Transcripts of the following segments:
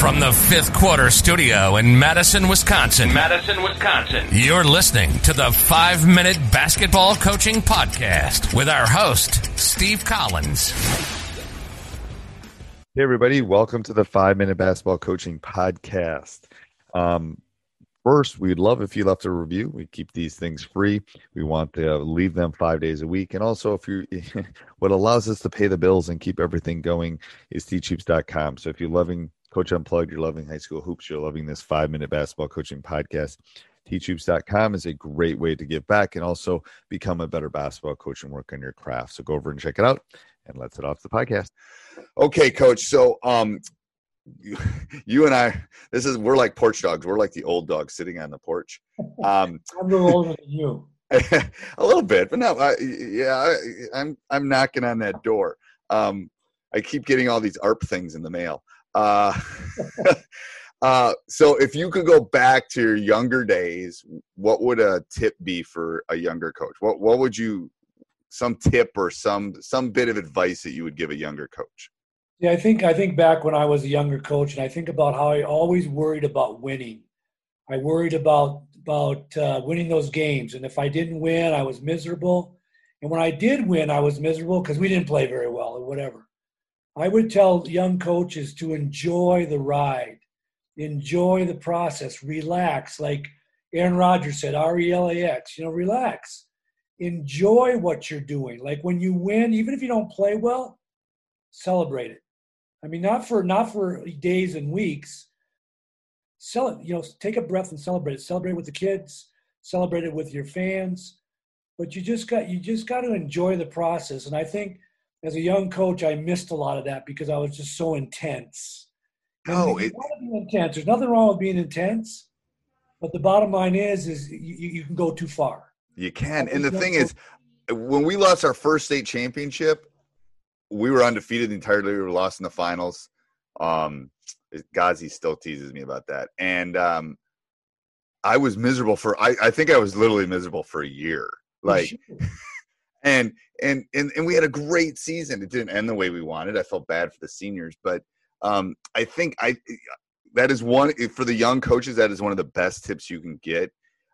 From the fifth quarter studio in Madison, Wisconsin. Madison, Wisconsin. You're listening to the five minute basketball coaching podcast with our host, Steve Collins. Hey, everybody. Welcome to the five minute basketball coaching podcast. Um, first, we'd love if you left a review. We keep these things free. We want to leave them five days a week. And also, if you, what allows us to pay the bills and keep everything going is teachhoops.com. So if you're loving Coach Unplugged, you're loving high school hoops, you're loving this five minute basketball coaching podcast. Teachhoops.com is a great way to give back and also become a better basketball coach and work on your craft. So go over and check it out and let's head off the podcast. Okay, coach. So um you, you and I this is we're like porch dogs. We're like the old dogs sitting on the porch. Um I'm a little older than you. a little bit, but no, I, yeah, I, I'm I'm knocking on that door. Um I keep getting all these ARP things in the mail. Uh, uh, so if you could go back to your younger days, what would a tip be for a younger coach? What what would you some tip or some some bit of advice that you would give a younger coach? Yeah, I think I think back when I was a younger coach, and I think about how I always worried about winning. I worried about about uh, winning those games, and if I didn't win, I was miserable. And when I did win, I was miserable because we didn't play very well or whatever. I would tell young coaches to enjoy the ride, enjoy the process, relax. Like Aaron Rodgers said, R E L A X, you know, relax. Enjoy what you're doing. Like when you win, even if you don't play well, celebrate it. I mean, not for not for days and weeks. Sell it, you know, take a breath and celebrate it. Celebrate with the kids, celebrate it with your fans. But you just got you just got to enjoy the process. And I think as a young coach, I missed a lot of that because I was just so intense. No, it, intense. There's nothing wrong with being intense, but the bottom line is, is you, you can go too far. You can, and the thing is, when we lost our first state championship, we were undefeated the entire We were lost in the finals. Um, Gazi still teases me about that, and um, I was miserable for. I, I think I was literally miserable for a year. Like, and and and and we had a great season. It didn't end the way we wanted. I felt bad for the seniors, but um, I think I that is one for the young coaches. That is one of the best tips you can get.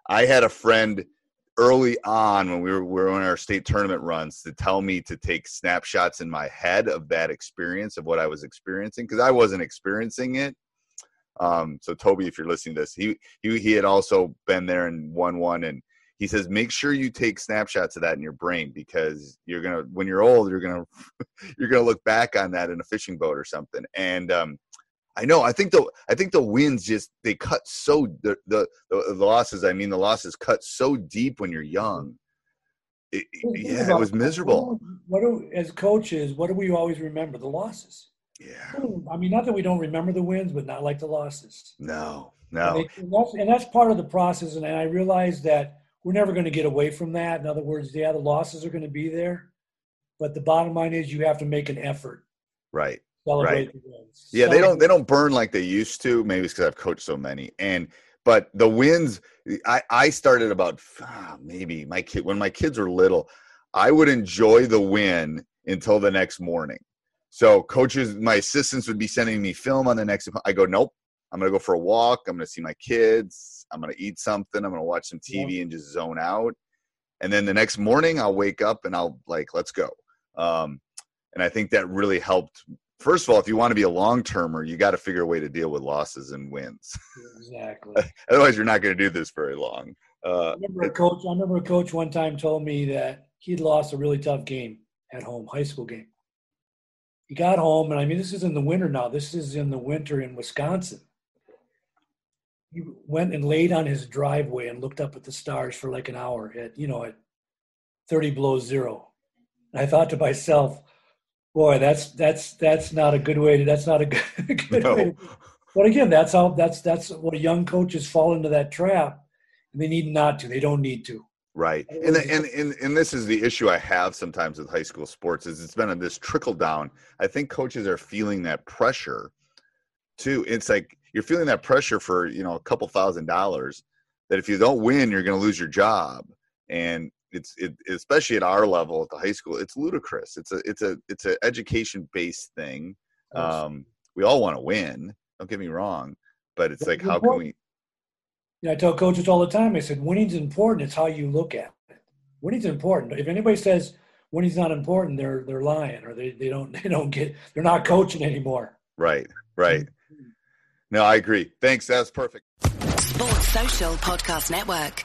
I had a friend early on when we were, we were on our state tournament runs to tell me to take snapshots in my head of that experience of what I was experiencing because I wasn't experiencing it. Um, so Toby, if you're listening to this, he he he had also been there and won one and he says make sure you take snapshots of that in your brain because you're gonna when you're old you're gonna you're gonna look back on that in a fishing boat or something and um, I know. I think the I think the wins just they cut so the, the the, losses. I mean, the losses cut so deep when you're young. It, yeah, it was miserable. What do, as coaches, what do we always remember? The losses. Yeah. Hmm, I mean, not that we don't remember the wins, but not like the losses. No, no. And, and that's, and that's part of the process. And I realize that we're never going to get away from that. In other words, yeah, the losses are going to be there, but the bottom line is you have to make an effort. Right. Celebrate Right. the wins. Yeah, they don't they don't burn like they used to. Maybe it's because I've coached so many. And but the wins, I I started about ah, maybe my kid when my kids were little, I would enjoy the win until the next morning. So coaches, my assistants would be sending me film on the next. I go, nope. I'm gonna go for a walk. I'm gonna see my kids. I'm gonna eat something. I'm gonna watch some TV and just zone out. And then the next morning, I'll wake up and I'll like, let's go. Um, and I think that really helped first of all, if you want to be a long termer, you got to figure a way to deal with losses and wins. Exactly. Otherwise, you're not going to do this very long. Uh, I remember a coach. I remember a coach one time told me that he'd lost a really tough game at home, high school game. He got home, and I mean, this is in the winter now. This is in the winter in Wisconsin. He went and laid on his driveway and looked up at the stars for like an hour at you know at thirty below zero. And I thought to myself, "Boy, that's that's that's not a good way to. That's not a good, good No. way." To, but again, that's how that's that's what young coaches fall into that trap. And they need not to. They don't need to. right. And, the, and and and this is the issue I have sometimes with high school sports is it's been a, this trickle down. I think coaches are feeling that pressure too. It's like you're feeling that pressure for you know a couple thousand dollars that if you don't win, you're going to lose your job. And it's it, especially at our level at the high school, it's ludicrous. It's a it's a it's an education based thing. Um, we all want to win. Don't get me wrong, but it's like how can we? You know, I tell coaches all the time. I said, winning's important. It's how you look at it. Winning's important. If anybody says winning's not important, they're they're lying or they, they don't they don't get they're not coaching anymore. Right, right. No, I agree. Thanks. That's perfect. Sports Social Podcast Network.